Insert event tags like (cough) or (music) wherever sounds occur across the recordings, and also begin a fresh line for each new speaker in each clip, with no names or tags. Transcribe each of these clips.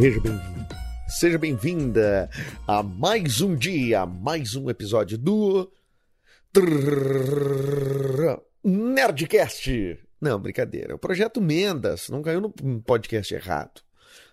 Seja bem-vindo. Seja bem-vinda a mais um dia, mais um episódio do Nerdcast. Não, brincadeira. O projeto Mendas não caiu no podcast errado.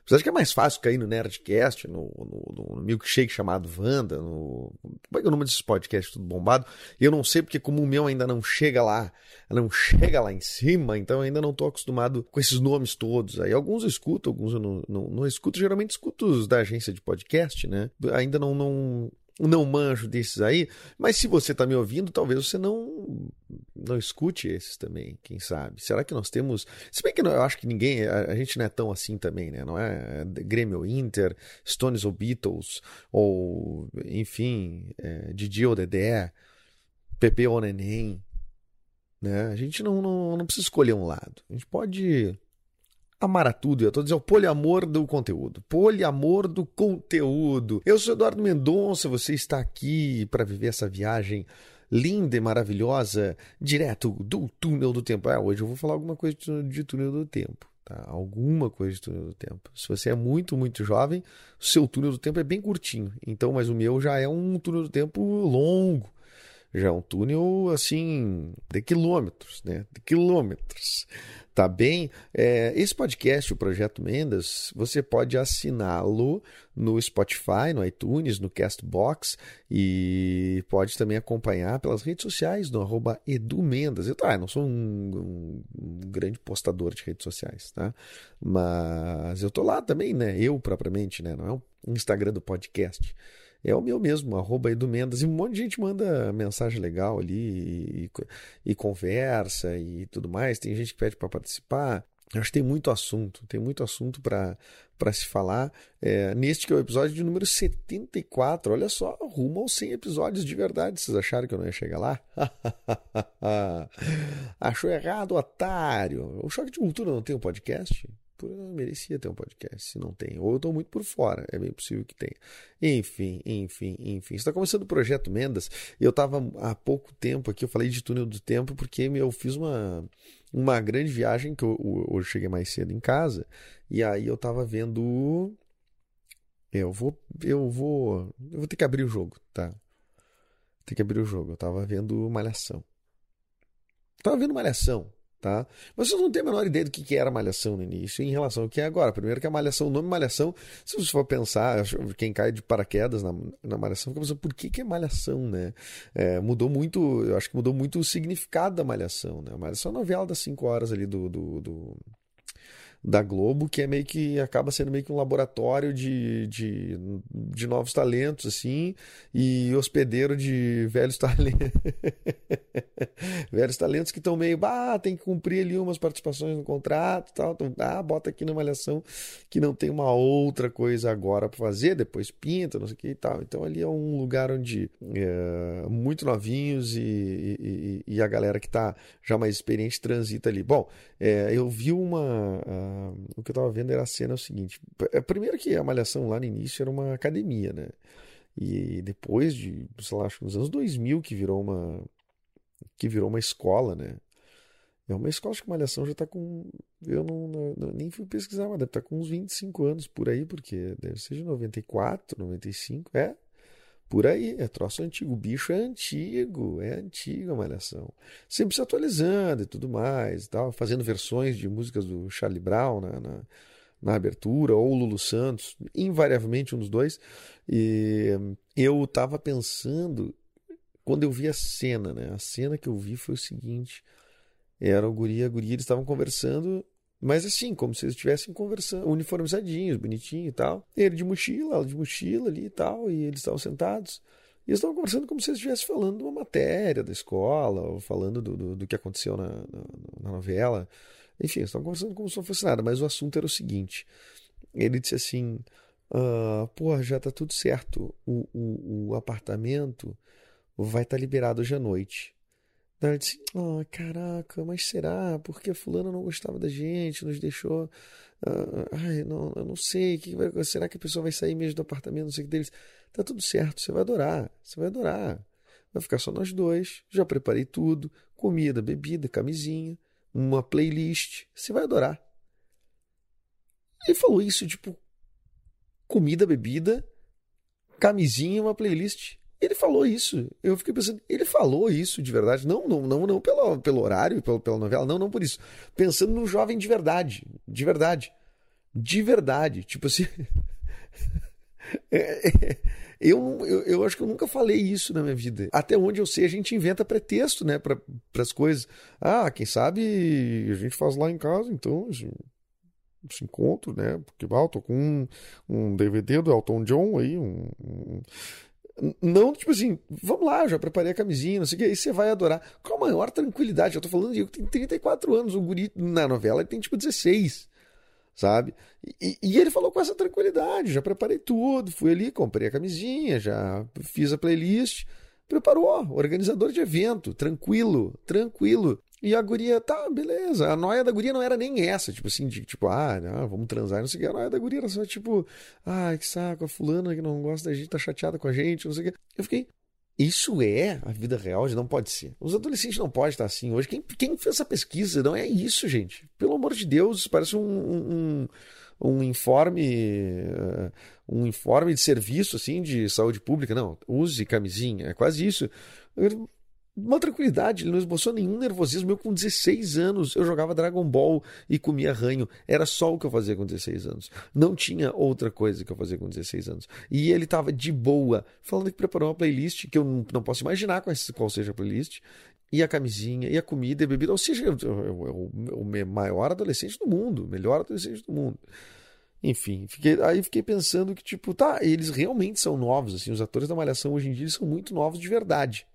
Você acha que é mais fácil cair no Nerdcast, no, no, no milkshake chamado Wanda, no. Como é que é o nome desses podcasts tudo bombado? Eu não sei porque, como o meu ainda não chega lá, não chega lá em cima, então eu ainda não estou acostumado com esses nomes todos. Aí alguns eu escuto, alguns eu não, não, não escuto. Geralmente escuto os da agência de podcast, né? Ainda não, não, não manjo desses aí, mas se você está me ouvindo, talvez você não não escute esses também, quem sabe. Será que nós temos. Se bem que não, eu acho que ninguém. A, a, gente não é tão assim também, né? Não é Grêmio Inter, Stones ou Beatles, ou enfim, é, Didi ou Dedé, Pepe ou Neném. Né? A gente não, não, não precisa escolher um lado. A gente pode amar a tudo. Eu estou dizendo o poliamor do conteúdo. Poliamor do conteúdo. Eu sou Eduardo Mendonça, você está aqui para viver essa viagem linda e maravilhosa, direto do túnel do tempo. Ah, hoje eu vou falar alguma coisa de túnel do tempo. Tá? Alguma coisa de túnel do tempo. Se você é muito, muito jovem, seu túnel do tempo é bem curtinho. Então, mas o meu já é um túnel do tempo longo. Já é um túnel assim de quilômetros, né? De quilômetros tá bem? É, esse podcast, o Projeto Mendas, você pode assiná-lo no Spotify, no iTunes, no Castbox e pode também acompanhar pelas redes sociais no arroba edumendas. Eu tá, não sou um, um, um, grande postador de redes sociais, tá? Mas eu tô lá também, né? Eu propriamente, né? Não é o Instagram do podcast é o meu mesmo, arroba Edu Mendes. E um monte de gente manda mensagem legal ali e, e, conversa e tudo mais. Tem gente que pede para participar. Acho que tem muito assunto, tem muito assunto para se falar. É, neste que é o episódio de número 74, olha só, rumo aos 100 episódios de verdade. Vocês acharam que eu não ia chegar lá? (laughs) Achou errado, otário. O Choque de Cultura não tem um podcast? Merecia ter um podcast, se não tem. Ou eu estou muito por fora, é bem possível que tenha. Enfim, enfim, enfim. Está começando o projeto Mendas. Eu estava há pouco tempo aqui, eu falei de túnel do tempo, porque eu fiz uma, uma grande viagem, que eu, hoje cheguei mais cedo em casa, e aí eu estava vendo. Eu vou. Eu vou. Eu vou ter que abrir o jogo, tá? Tem que abrir o jogo. Eu estava vendo Malhação. Estava vendo Malhação. Tá? Mas vocês não têm a menor ideia do que era Malhação no início em relação ao que é agora. Primeiro que a Malhação, o nome Malhação, se você for pensar, quem cai de paraquedas na, na Malhação fica pensando, por que, que é Malhação, né? É, mudou muito, eu acho que mudou muito o significado da Malhação, né? A Malhação é uma novela das 5 horas ali do, do, do da Globo, que é meio que acaba sendo meio que um laboratório de, de, de novos talentos, assim, e hospedeiro de velhos (laughs) talentos. velhos talentos que estão meio, ah, tem que cumprir ali umas participações no contrato tal. Então, ah, bota aqui na malhação que não tem uma outra coisa agora para fazer, depois pinta, não sei o que e tal. Então ali é um lugar onde é, muito novinhos e, e, e, a galera que está já mais experiente transita ali. Bom, é, eu vi uma. O que eu estava vendo era a cena o seguinte: é, primeiro que a Malhação lá no início era uma academia, né? E depois de, sei lá, acho que nos anos 2000 que virou uma que virou uma escola, né? É uma escola que a Malhação já está com. Eu não, não, nem fui pesquisar, mas deve estar tá com uns 25 anos por aí, porque deve ser de 94, 95. É, por aí, é troço antigo. O bicho é antigo, é antigo a Malhação. Sempre se atualizando e tudo mais, e tal, fazendo versões de músicas do Charlie Brown na, na, na abertura, ou Lulu Santos, invariavelmente um dos dois. E eu estava pensando, quando eu vi a cena, né? A cena que eu vi foi o seguinte: era o guri e a guria, eles estavam conversando mas assim, como se eles estivessem conversando, uniformizadinhos, bonitinho e tal. Ele de mochila, ela de mochila ali e tal, e eles estavam sentados. E eles estavam conversando como se eles estivessem falando de uma matéria da escola, ou falando do, do, do que aconteceu na, na, na novela. Enfim, eles estavam conversando como se não fosse nada, mas o assunto era o seguinte. Ele disse assim: uh, Pô, já tá tudo certo. O, o, o apartamento vai estar tá liberado hoje à noite. Daí ele disse: Oh, caraca, mas será? Porque fulano não gostava da gente, nos deixou. Uh, ai, não, eu não sei. Que vai, será que a pessoa vai sair mesmo do apartamento? Não sei o que deles. Tá tudo certo, você vai adorar, você vai adorar. Vai ficar só nós dois, já preparei tudo, comida, bebida, camisinha, uma playlist, você vai adorar. Ele falou isso, tipo, comida, bebida, camisinha, uma playlist. Ele falou isso. Eu fiquei pensando, ele falou isso de verdade. Não, não, não, não pelo, pelo horário, pelo, pela novela, não, não por isso. Pensando no jovem de verdade. De verdade. De verdade. Tipo assim. (laughs) É, é, eu, eu, eu, acho que eu nunca falei isso na minha vida. Até onde eu sei, a gente inventa pretexto, né, para as coisas. Ah, quem sabe a gente faz lá em casa, então, esse, encontro, né? Porque, ah, eu tô com um, um DVD do Elton John aí, um não, tipo assim, vamos lá, já preparei a camisinha, não sei o que, aí você vai adorar. Com a maior tranquilidade. Eu tô falando de eu que tenho 34 anos, o guri na novela ele tem tipo 16 sabe? E, e, ele falou com essa tranquilidade, já preparei tudo, fui ali, comprei a camisinha, já fiz a playlist, preparou, organizador de evento, tranquilo, tranquilo. E a guria, tá, beleza. A noia da guria não era nem essa, tipo assim, de tipo, ah, não, vamos transar, não sei o que. A noia da guria era só tipo, ah, que saco, a fulana que não gosta da gente tá chateada com a gente, não sei o que. Eu fiquei, isso é a vida real? Não pode ser. Os adolescentes não podem estar assim hoje. Quem, quem fez essa pesquisa? Não é isso, gente. Pelo amor de Deus, parece um, um, um informe uh, um informe de serviço assim de saúde pública. Não, use camisinha. É quase isso uma tranquilidade, ele não esboçou nenhum nervosismo. Eu, com 16 anos, eu jogava Dragon Ball e comia ranho. Era só o que eu fazia com 16 anos. Não tinha outra coisa que eu fazia com 16 anos. E ele estava de boa, falando que preparou uma playlist que eu não posso imaginar qual seja a playlist. E a camisinha, e a comida, e a bebida. Ou seja, eu, eu, eu, o maior adolescente do mundo, melhor adolescente do mundo. Enfim, fiquei, aí fiquei pensando que, tipo, tá, eles realmente são novos, assim, os atores da Malhação hoje em dia são muito novos de verdade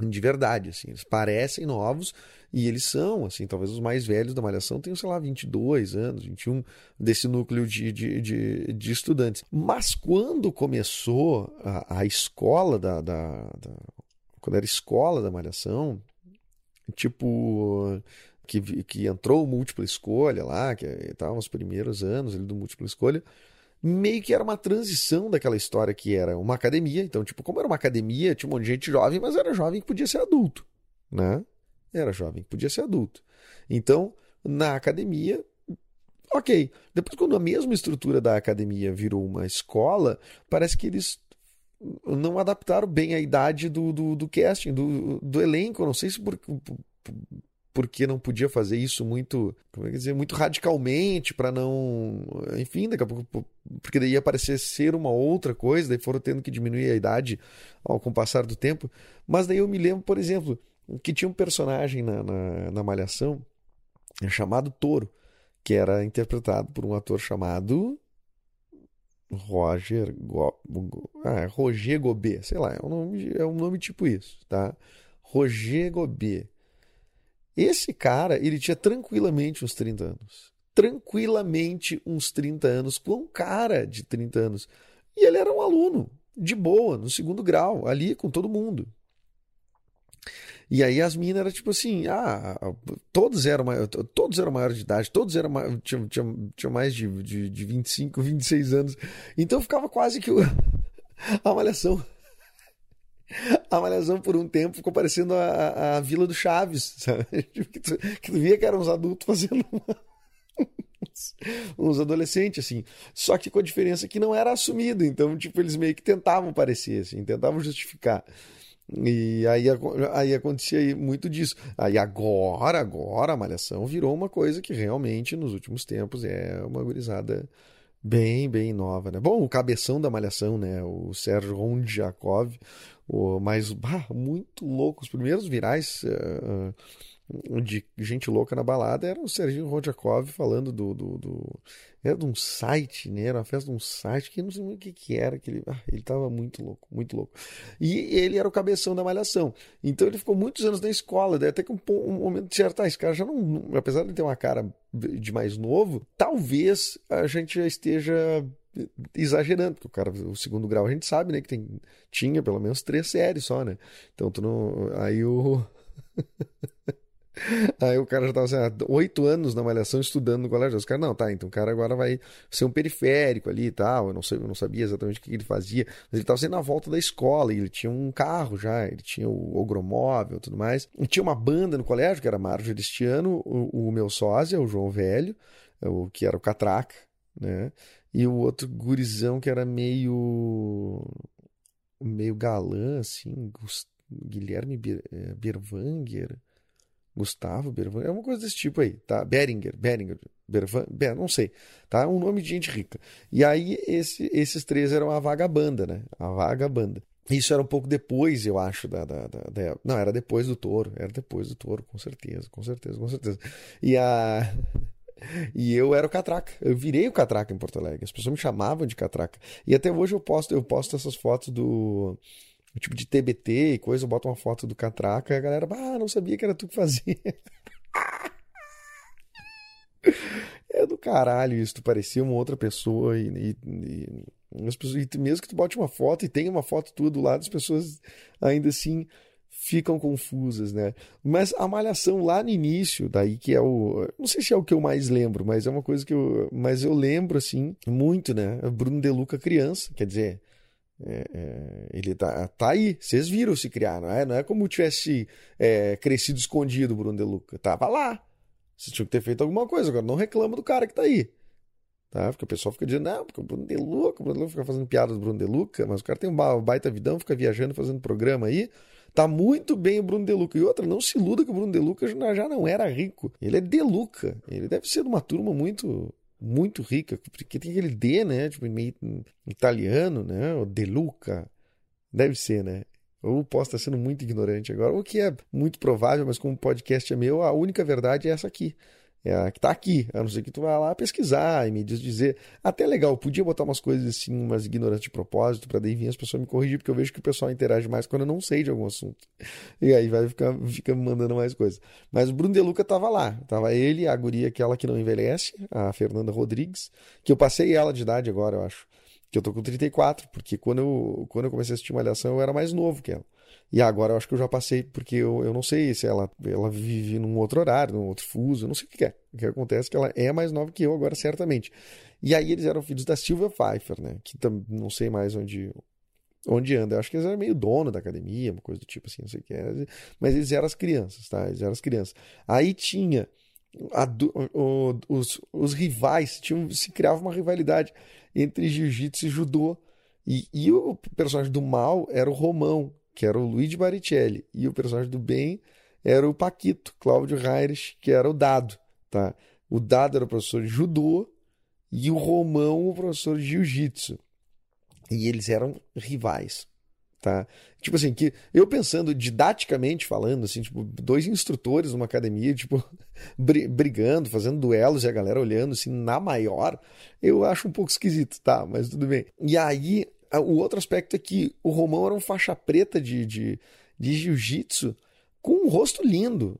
de verdade, assim, eles parecem novos e eles são, assim, talvez os mais velhos da Malhação tenham, sei lá, 22 anos, 21, desse núcleo de, de, de, de estudantes. Mas quando começou a, a escola da, da, da, Quando era escola da Malhação, tipo... Que, que entrou múltipla escolha lá, que estavam os primeiros anos ali do múltipla escolha, meio que era uma transição daquela história que era uma academia. Então, tipo, como era uma academia, tinha um monte de gente jovem, mas era jovem que podia ser adulto, né? Era jovem que podia ser adulto. Então, na academia, ok. Depois, quando a mesma estrutura da academia virou uma escola, parece que eles não adaptaram bem a idade do, do, do casting, do, do elenco. não sei se por, por, porque não podia fazer isso muito, como é que dizer, muito radicalmente para não, enfim, daqui a pouco porque daí ia parecer ser uma outra coisa, daí foram tendo que diminuir a idade ao com o passar do tempo. Mas daí eu me lembro, por exemplo, que tinha um personagem na, na, na Malhação chamado Toro, que era interpretado por um ator chamado Roger Go... ah, Roger Gobet, sei lá, é um nome, é um nome tipo isso, tá? Roger Gobet. Esse cara, ele tinha tranquilamente uns 30 anos. Tranquilamente uns 30 anos, com um cara de 30 anos. E ele era um aluno, de boa, no segundo grau, ali com todo mundo. E aí as minas eram tipo assim, ah, todos eram, todos eram maiores de idade, todos eram tinham, tinham, tinham mais de, de, de 25, 26 anos. Então ficava quase que o, (laughs) a malhação a Malhação por um tempo ficou parecendo a, a Vila do Chaves, (laughs) sabe? Que tu, que tu via que eram uns adultos fazendo (laughs) uma... uns adolescentes, assim. Só que com a diferença que não era assumido. Então, tipo, eles meio que tentavam parecer, assim, tentavam justificar. E aí, aí acontecia muito disso. Aí agora, agora a Malhação virou uma coisa que realmente nos últimos tempos é uma gurizada bem, bem nova, né? Bom, o cabeção da Malhação, né? O Sérgio Rondjakov, mas bah, muito louco. Os primeiros virais uh, de gente louca na balada era o Serginho Rodjakov falando do, do, do, Era de um site, né? Era uma festa de um site que não sei o que, que era. Que ele, ah, ele muito louco, muito louco. E ele era o cabeção da malhação. Então ele ficou muitos anos na escola. Daí até que um, um momento certo, ah, esse cara já não. Apesar de ter uma cara de mais novo, talvez a gente já esteja exagerando, porque o cara, o segundo grau a gente sabe, né, que tem, tinha pelo menos três séries só, né? Então tu não. Aí o. (laughs) Aí o cara já estava assim, oito anos na malhação estudando no colégio. Os caras, não, tá, então o cara agora vai ser um periférico ali e tal. Eu não, sei, eu não sabia exatamente o que ele fazia, mas ele estava sendo na volta da escola e ele tinha um carro já, ele tinha o ogromóvel e tudo mais. E tinha uma banda no colégio, que era Marjorie este ano, o, o meu sósia, o João Velho, o que era o Catraca, né? E o outro gurizão que era meio. meio galã, assim, Guilherme eh, Berwanger. Gustavo Berwanger, é uma coisa desse tipo aí, tá? Beringer, Beringer, Bervan, Ber, não sei, tá? Um nome de gente rica. E aí esse, esses três eram a vagabanda, né? A vagabanda. Isso era um pouco depois, eu acho, da, da, da, da, Não, era depois do touro. Era depois do touro, com certeza, com certeza, com certeza. E a. E eu era o catraca. Eu virei o catraca em Porto Alegre. As pessoas me chamavam de catraca. E até hoje eu posto, eu posto essas fotos do tipo de TBT e coisa, eu boto uma foto do Catraca e a galera, ah, não sabia que era tu que fazia. (laughs) é do caralho isso, tu parecia uma outra pessoa e, e, e, as pessoas, e mesmo que tu bote uma foto e tenha uma foto tua do lado, as pessoas ainda assim ficam confusas, né? Mas a malhação lá no início, daí que é o, não sei se é o que eu mais lembro, mas é uma coisa que eu, mas eu lembro assim muito, né? Bruno De Luca criança, quer dizer, é, é, ele tá, tá aí, vocês viram se criar, não é? Não é como tivesse é, crescido escondido Bruno De Luca. Tava lá. Vocês tinham que ter feito alguma coisa, agora não reclama do cara que tá aí. Tá? Porque o pessoal fica dizendo, não, porque o Bruno De Luca, o Bruno De Luca fica fazendo piada do Bruno De Luca, mas o cara tem um baita vidão, fica viajando, fazendo programa aí. Tá muito bem o Bruno De Luca. E outra, não se iluda que o Bruno De Luca já não era rico. Ele é De Luca. Ele deve ser de uma turma muito muito rica, porque tem aquele D, né? Tipo, meio italiano, né? O De Luca. Deve ser, né? Ou posso estar sendo muito ignorante agora, o que é muito provável, mas como o podcast é meu, a única verdade é essa aqui é a que está aqui, a não ser que tu vá lá pesquisar e me diz dizer. Até legal, podia botar umas coisas assim, umas ignorâncias de propósito, para daí vir as pessoas me corrigir, porque eu vejo que o pessoal interage mais quando eu não sei de algum assunto. E aí vai ficar, fica me mandando mais coisas. Mas o Bruno De Luca tava lá, tava ele, a guria, aquela que não envelhece, a Fernanda Rodrigues, que eu passei ela de idade agora, eu acho. Que eu tô com 34, porque quando eu, quando eu comecei a assistir Malhação eu era mais novo que ela. E agora eu acho que eu já passei, porque eu, eu não sei se ela, ela vive num outro horário, num outro fuso, eu não sei o que é. O que acontece é que ela é mais nova que eu agora, certamente. E aí eles eram filhos da Silvia Pfeiffer, né? Que não sei mais onde, onde anda. Eu acho que eles eram meio dono da academia, uma coisa do tipo assim, não sei o que era. Mas eles eram as crianças, tá? Eles eram as crianças. Aí tinha a, o, os, os rivais, tinham, se criava uma rivalidade entre jiu-jitsu e judô. E, e o personagem do mal era o Romão, que era o Luigi Baricelli, e o personagem do bem era o Paquito, Cláudio Reires, que era o Dado, tá? O Dado era o professor de judô e o Romão o professor de jiu-jitsu. E eles eram rivais, tá? Tipo assim, que eu pensando didaticamente falando, assim, tipo, dois instrutores numa academia, tipo, (laughs) brigando, fazendo duelos e a galera olhando, assim, na maior, eu acho um pouco esquisito, tá? Mas tudo bem. E aí o outro aspecto é que o Romão era um faixa preta de, de, de jiu-jitsu com um rosto lindo.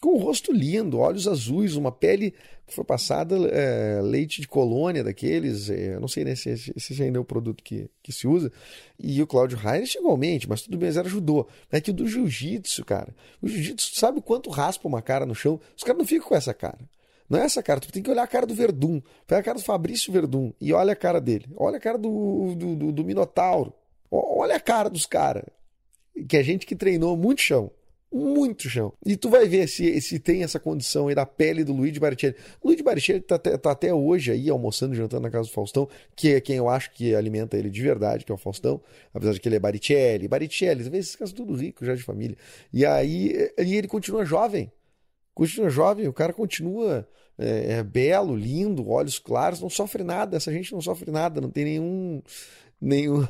Com um rosto lindo, olhos azuis, uma pele que foi passada é, leite de colônia daqueles, é, não sei né, se, se ainda é o produto que, que se usa. E o Cláudio Heinrich igualmente, mas tudo bem, era judô. É que o do jiu-jitsu, cara, o jiu-jitsu sabe quanto raspa uma cara no chão? Os caras não ficam com essa cara. Não é essa cara, tu tem que olhar a cara do Verdun. Pega a cara do Fabrício Verdun e olha a cara dele. Olha a cara do, do, do, do Minotauro. Olha a cara dos caras. Que é gente que treinou muito chão. Muito chão. E tu vai ver se, se tem essa condição aí da pele do Luigi Baricelli. O Luigi Baricelli tá, tá até hoje aí almoçando, jantando na casa do Faustão, que é quem eu acho que alimenta ele de verdade, que é o Faustão. Apesar de que ele é Baricelli. Baricelli, às vezes esses caras tudo rico já de família. E aí e ele continua jovem continua jovem, o cara continua é, é, belo, lindo, olhos claros, não sofre nada, essa gente não sofre nada, não tem nenhum. nenhum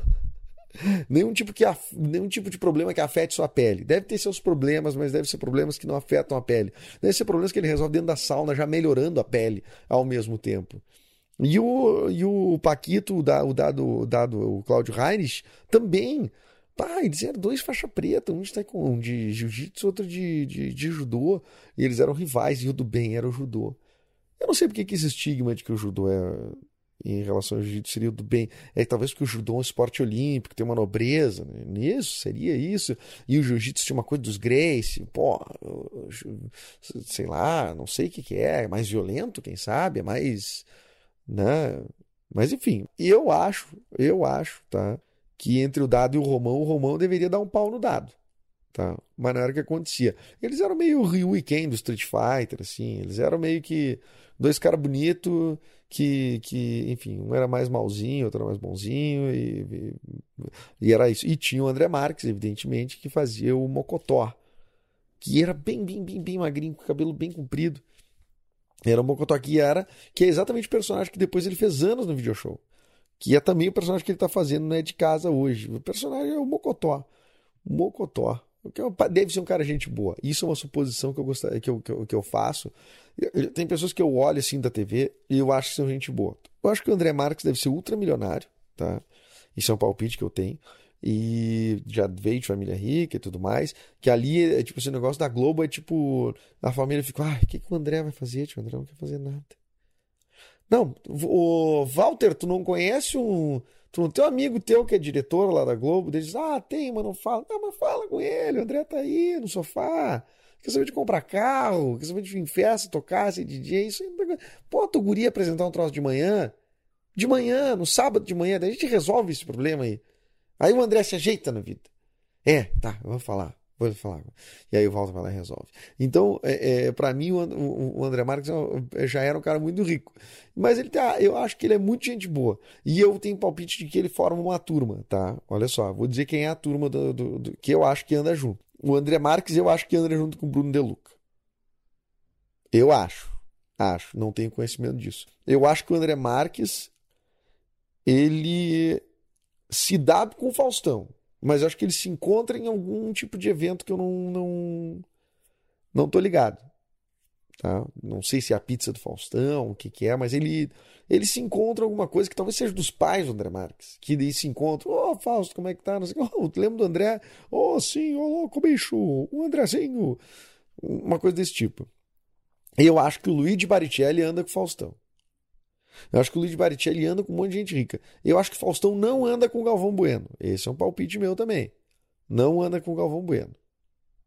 (laughs) nenhum tipo, que af... nenhum tipo de problema que afete sua pele. Deve ter seus problemas, mas deve ser problemas que não afetam a pele. Deve ser problemas que ele resolve dentro da sauna, já melhorando a pele ao mesmo tempo. E o, e o Paquito, o, da, o dado, o dado o Claudio Reines, também. Pá, eles eram dois faixa preta, um de, um de jiu-jitsu, outro de, de, de, judô. E eles eram rivais, e o do bem era o judô. Eu não sei porque que esse estigma de que o judô é em relação ao jiu-jitsu seria do bem. É talvez porque o judô é um esporte olímpico, tem uma nobreza né? nisso, seria isso. E o jiu-jitsu tinha uma coisa dos Grace, pô, sei lá, não sei o que, que é, é mais violento, quem sabe, é mais. Né? Mas enfim, eu acho, eu acho, tá? Que entre o dado e o Romão, o Romão deveria dar um pau no dado. Tá? Mas não era o que acontecia. Eles eram meio Ryu e Ken do Street Fighter, assim. Eles eram meio que dois caras bonitos que, que, enfim, um era mais malzinho, outro era mais bonzinho, e, e, e, era isso. E tinha o André Marques, evidentemente, que fazia o Mocotó, que era bem, bem, bem, bem magrinho, com cabelo bem comprido. Era o Mocotó que era, que é exatamente o personagem que depois ele fez anos no video show. Que é também o personagem que ele está fazendo né, de casa hoje. O personagem é o Mocotó. O Mocotó. É deve ser um cara gente boa. Isso é uma suposição que eu, gostaria, que eu, que eu, que eu faço. Tem pessoas que eu olho assim da TV e eu acho que são gente boa. Eu acho que o André Marques deve ser ultramilionário, tá? Isso é um palpite que eu tenho. E já veio de família rica e tudo mais. Que ali, é tipo, esse negócio da Globo é tipo. A família fica, ah, o que, que o André vai fazer? O André não quer fazer nada. Não, o Walter, tu não conhece um. Tu não tem um amigo teu que é diretor lá da Globo? Ele diz, ah, tem, mas não fala. Não, mas fala com ele, o André tá aí no sofá. Quer saber de comprar carro, quer saber de ir em festa, tocar, ser DJ, isso aí. Pô, tu guria apresentar um troço de manhã, de manhã, no sábado de manhã, daí a gente resolve esse problema aí. Aí o André se ajeita na vida. É, tá, vou falar, vou falar. E aí o Walter vai lá e resolve. Então, é, é para mim, o, o, André Marques é já era um cara muito rico. Mas ele tá, eu acho que ele é muito gente boa. E eu tenho palpite de que ele forma uma turma, tá? Olha só, vou dizer quem é a turma do, do, do que eu acho que anda junto. O André Marques, eu acho que anda junto com o Bruno Deluca. Eu acho. Acho. Não tenho conhecimento disso. Eu acho que o André Marques, ele se dá com o Faustão. Mas eu acho que ele se encontra em algum tipo de evento que eu não, não, não tô ligado. Tá? Não sei se é a pizza do Faustão, o que, que é, mas ele ele se encontra alguma coisa que talvez seja dos pais do André Marques, que daí se encontram, ô oh, Fausto, como é que tá? Não sei, oh, lembro do André? Ô oh, sim, ô oh, louco bicho, o Andrezinho, uma coisa desse tipo. E eu acho que o Luigi Baricelli anda com o Faustão. Eu acho que o Luigi Baricelli anda com um monte de gente rica. Eu acho que o Faustão não anda com o Galvão Bueno. Esse é um palpite meu também. Não anda com o Galvão Bueno.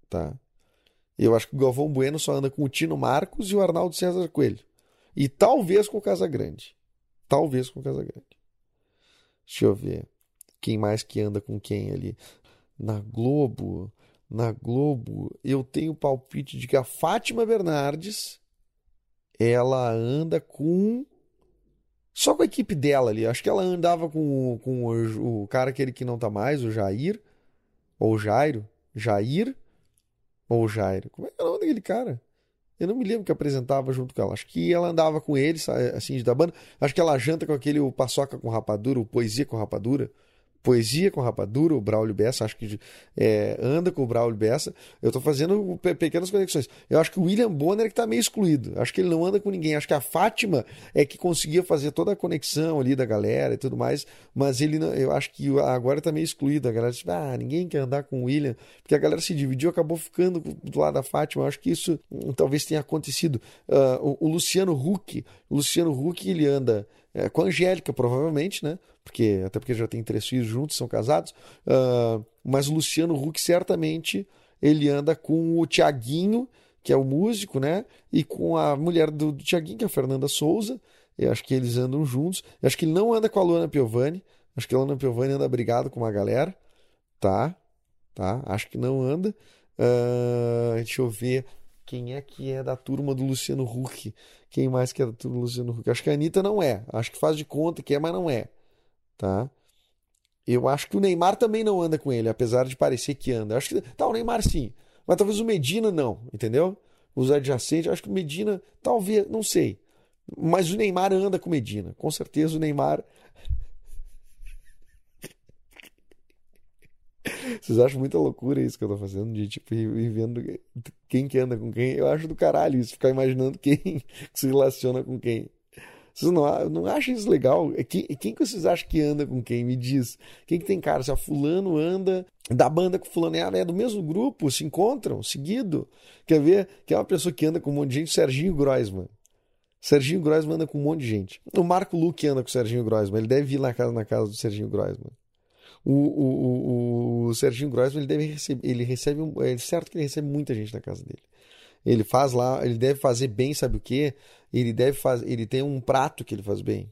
Tá? Eu acho que o Galvão Bueno só anda com o Tino Marcos e o Arnaldo César Coelho. E talvez com o Casagrande. Talvez com o Casagrande. Deixa eu ver. Quem mais que anda com quem ali? Na Globo. Na Globo, eu tenho palpite de que a Fátima Bernardes ela anda com. Só com a equipe dela ali. Acho que ela andava com, com o, o cara aquele que não tá mais, o Jair. Ou Jairo. Jair. Ou Jairo. Como é que é o nome daquele cara? Eu não me lembro que apresentava junto com ela. Acho que ela andava com ele, assim, da banda. Acho que ela janta com aquele o paçoca com rapadura, o poesia com rapadura. Poesia com Rapadura, o Braulio Bessa, acho que é, anda com o Braulio Bessa. Eu estou fazendo pequenas conexões. Eu acho que o William Bonner é que está meio excluído. Acho que ele não anda com ninguém. Acho que a Fátima é que conseguia fazer toda a conexão ali da galera e tudo mais, mas ele não, eu acho que agora está meio excluído. A galera diz, ah, ninguém quer andar com o William, porque a galera se dividiu, acabou ficando do lado da Fátima. Eu acho que isso hum, talvez tenha acontecido. Uh, o, o, Luciano Huck, o Luciano Huck, ele anda é, com a Angélica, provavelmente, né? porque até porque já tem três filhos juntos, são casados. Uh, mas o Luciano Huck certamente ele anda com o Tiaguinho, que é o músico, né? E com a mulher do, do Tiaguinho, que é a Fernanda Souza. Eu acho que eles andam juntos. Eu acho que ele não anda com a Luana Piovani. Acho que a Luana Piovani anda brigado com uma galera. Tá? Tá? Acho que não anda. Uh, deixa eu ver quem é que é da turma do Luciano Huck. Quem mais que é do Luciano Huck? Acho que a Anitta não é. Acho que faz de conta que é, mas não é tá? Eu acho que o Neymar também não anda com ele, apesar de parecer que anda. Acho que tá o Neymar sim, mas talvez o Medina não, entendeu? Os adjacentes, acho que o Medina talvez, não sei. Mas o Neymar anda com o Medina, com certeza o Neymar Vocês acham muita loucura isso que eu tô fazendo? De tipo, ir vendo quem que anda com quem? Eu acho do caralho isso, ficar imaginando quem (laughs) se relaciona com quem. Vocês não, não acham isso legal? É quem, quem que vocês acham que anda com quem? Me diz. Quem que tem cara? Se a fulano anda da banda com fulano é do mesmo grupo, se encontram, seguido. Quer ver? Que é uma pessoa que anda com um monte de gente, Serginho Groisman. Serginho Groisman anda com um monte de gente. O Marco Luque anda com o Serginho Groisman. Ele deve ir na casa, na casa do Serginho Groisman. O, o, o, o Serginho Groisman, ele deve receber, ele recebe, é certo que ele recebe muita gente na casa dele. Ele faz lá, ele deve fazer bem, sabe o quê? Ele deve fazer, ele tem um prato que ele faz bem.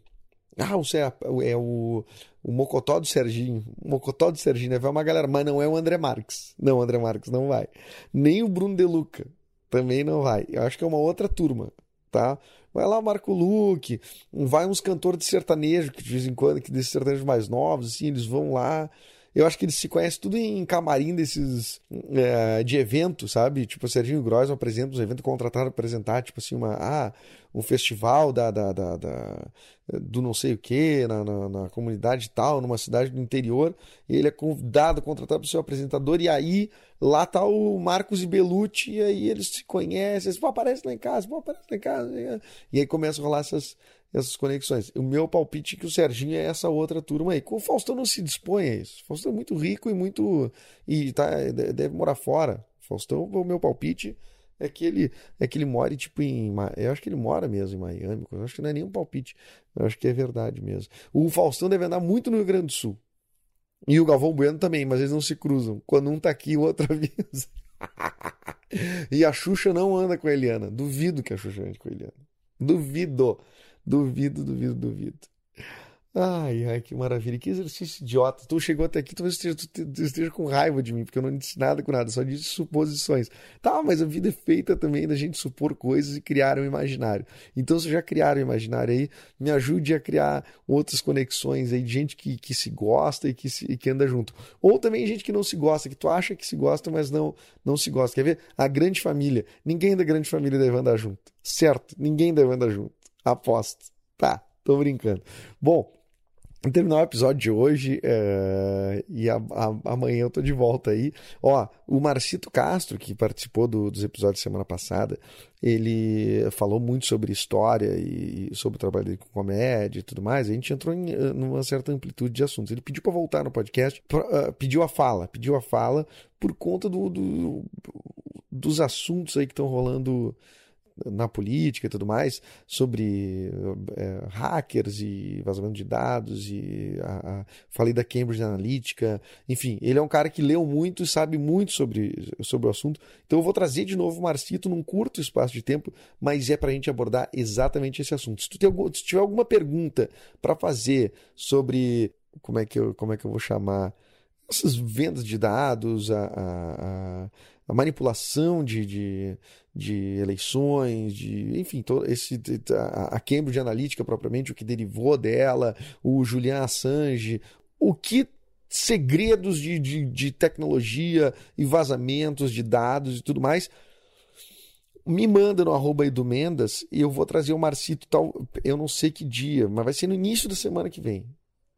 Ah, é, é o, o Mocotó do Serginho. O Mocotó do Serginho, né? Vai uma galera, mas não é o André Marques. Não, o André Marques não vai. Nem o Bruno De Luca também não vai. Eu acho que é uma outra turma, tá? Vai lá Marco Luque, vai uns cantores de sertanejo, que de vez em quando, que desses sertanejos mais novos, assim, eles vão lá. Eu acho que eles se conhecem tudo em camarim desses é, de evento, sabe? Tipo, o Serginho Gross apresenta uns eventos contratados para apresentar, tipo assim, uma, ah, um festival da, da, da, da do não sei o que, na, na, na, comunidade tal, numa cidade do interior, e ele é convidado, contratado para ser apresentador, e aí lá tá o Marcos e Belucci, e aí eles se conhecem, eles, pô, aparece lá em casa, pô, aparece lá em casa, e aí começam a rolar essas, essas conexões. O meu palpite é que o Serginho é essa outra turma aí. O Faustão não se dispõe a isso. O Faustão é muito rico e muito. e tá, deve morar fora. O Faustão, o meu palpite é que ele é que ele mora tipo em. Eu acho que ele mora mesmo em Miami. Eu acho que não é nenhum palpite. Eu acho que é verdade mesmo. O Faustão deve andar muito no Rio Grande do Sul. E o Galvão Bueno também, mas eles não se cruzam. Quando um tá aqui, o outro (laughs) avisa. e a Xuxa não anda com a Eliana. Duvido que a Xuxa ande com a Eliana. Duvido. Duvido, duvido, duvido. Ai, ai, que maravilha. Que exercício idiota. Tu chegou até aqui, talvez esteja, tu esteja com raiva de mim, porque eu não disse nada com nada, só disse suposições. Tá, mas a vida é feita também da gente supor coisas e criar um imaginário. Então, se já criaram um imaginário aí, me ajude a criar outras conexões aí de gente que, que se gosta e que, se, e que anda junto. Ou também gente que não se gosta, que tu acha que se gosta, mas não, não se gosta. Quer ver? A grande família. Ninguém da grande família deve andar junto. Certo? Ninguém deve andar junto. Aposto. Tá, tô brincando. Bom, terminar o episódio de hoje é, e a, a, amanhã eu tô de volta aí. Ó, o Marcito Castro, que participou do, dos episódios semana passada, ele falou muito sobre história e, sobre o trabalho dele com comédia e tudo mais. A gente entrou em eh, numa certa amplitude de assuntos. Ele pediu para voltar no podcast, pra, uh, pediu a fala, pediu a fala por conta do, do dos assuntos aí que estão rolando na política e tudo mais, sobre é, hackers e vazamento de dados, e a, a, falei da Cambridge Analytica, enfim, ele é um cara que leu muito e sabe muito sobre, sobre o assunto, então eu vou trazer de novo o Marcito num curto espaço de tempo, mas é para a gente abordar exatamente esse assunto. Se tu, tem, se tiver alguma pergunta para fazer sobre como é que eu, como é que eu vou chamar essas vendas de dados, a, a, a manipulação de, de, de, eleições, de, enfim, todo esse, a, a Cambridge Analytica propriamente, o que derivou dela, o Julian Assange, o que segredos de, de, de tecnologia e vazamentos de dados e tudo mais. Me manda no arroba Mendas e eu vou trazer o Marcito tal. Eu não sei que dia, mas vai ser no início da semana que vem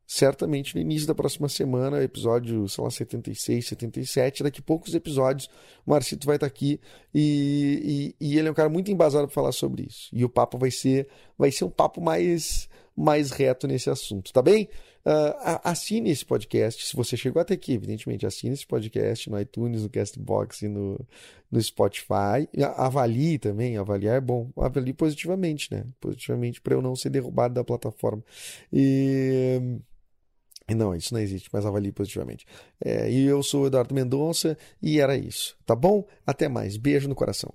certamente no início da próxima semana, episódio, sei lá, 76, 77, daqui a poucos episódios, o Marcito vai estar aqui e, e, e ele é um cara muito embasado para falar sobre isso. E o papo vai ser, vai ser um papo mais, mais reto nesse assunto, tá bem? Uh, assine esse podcast, se você chegou até aqui, evidentemente, assine esse podcast no iTunes, no Castbox e no, no Spotify. Avalie também, avaliar é bom. Avalie positivamente, né? Positivamente para eu não ser derrubado da plataforma. E não, isso não existe, mas avalie positivamente. É, e eu sou o Eduardo Mendonça e era isso, tá bom? Até mais. Beijo no coração.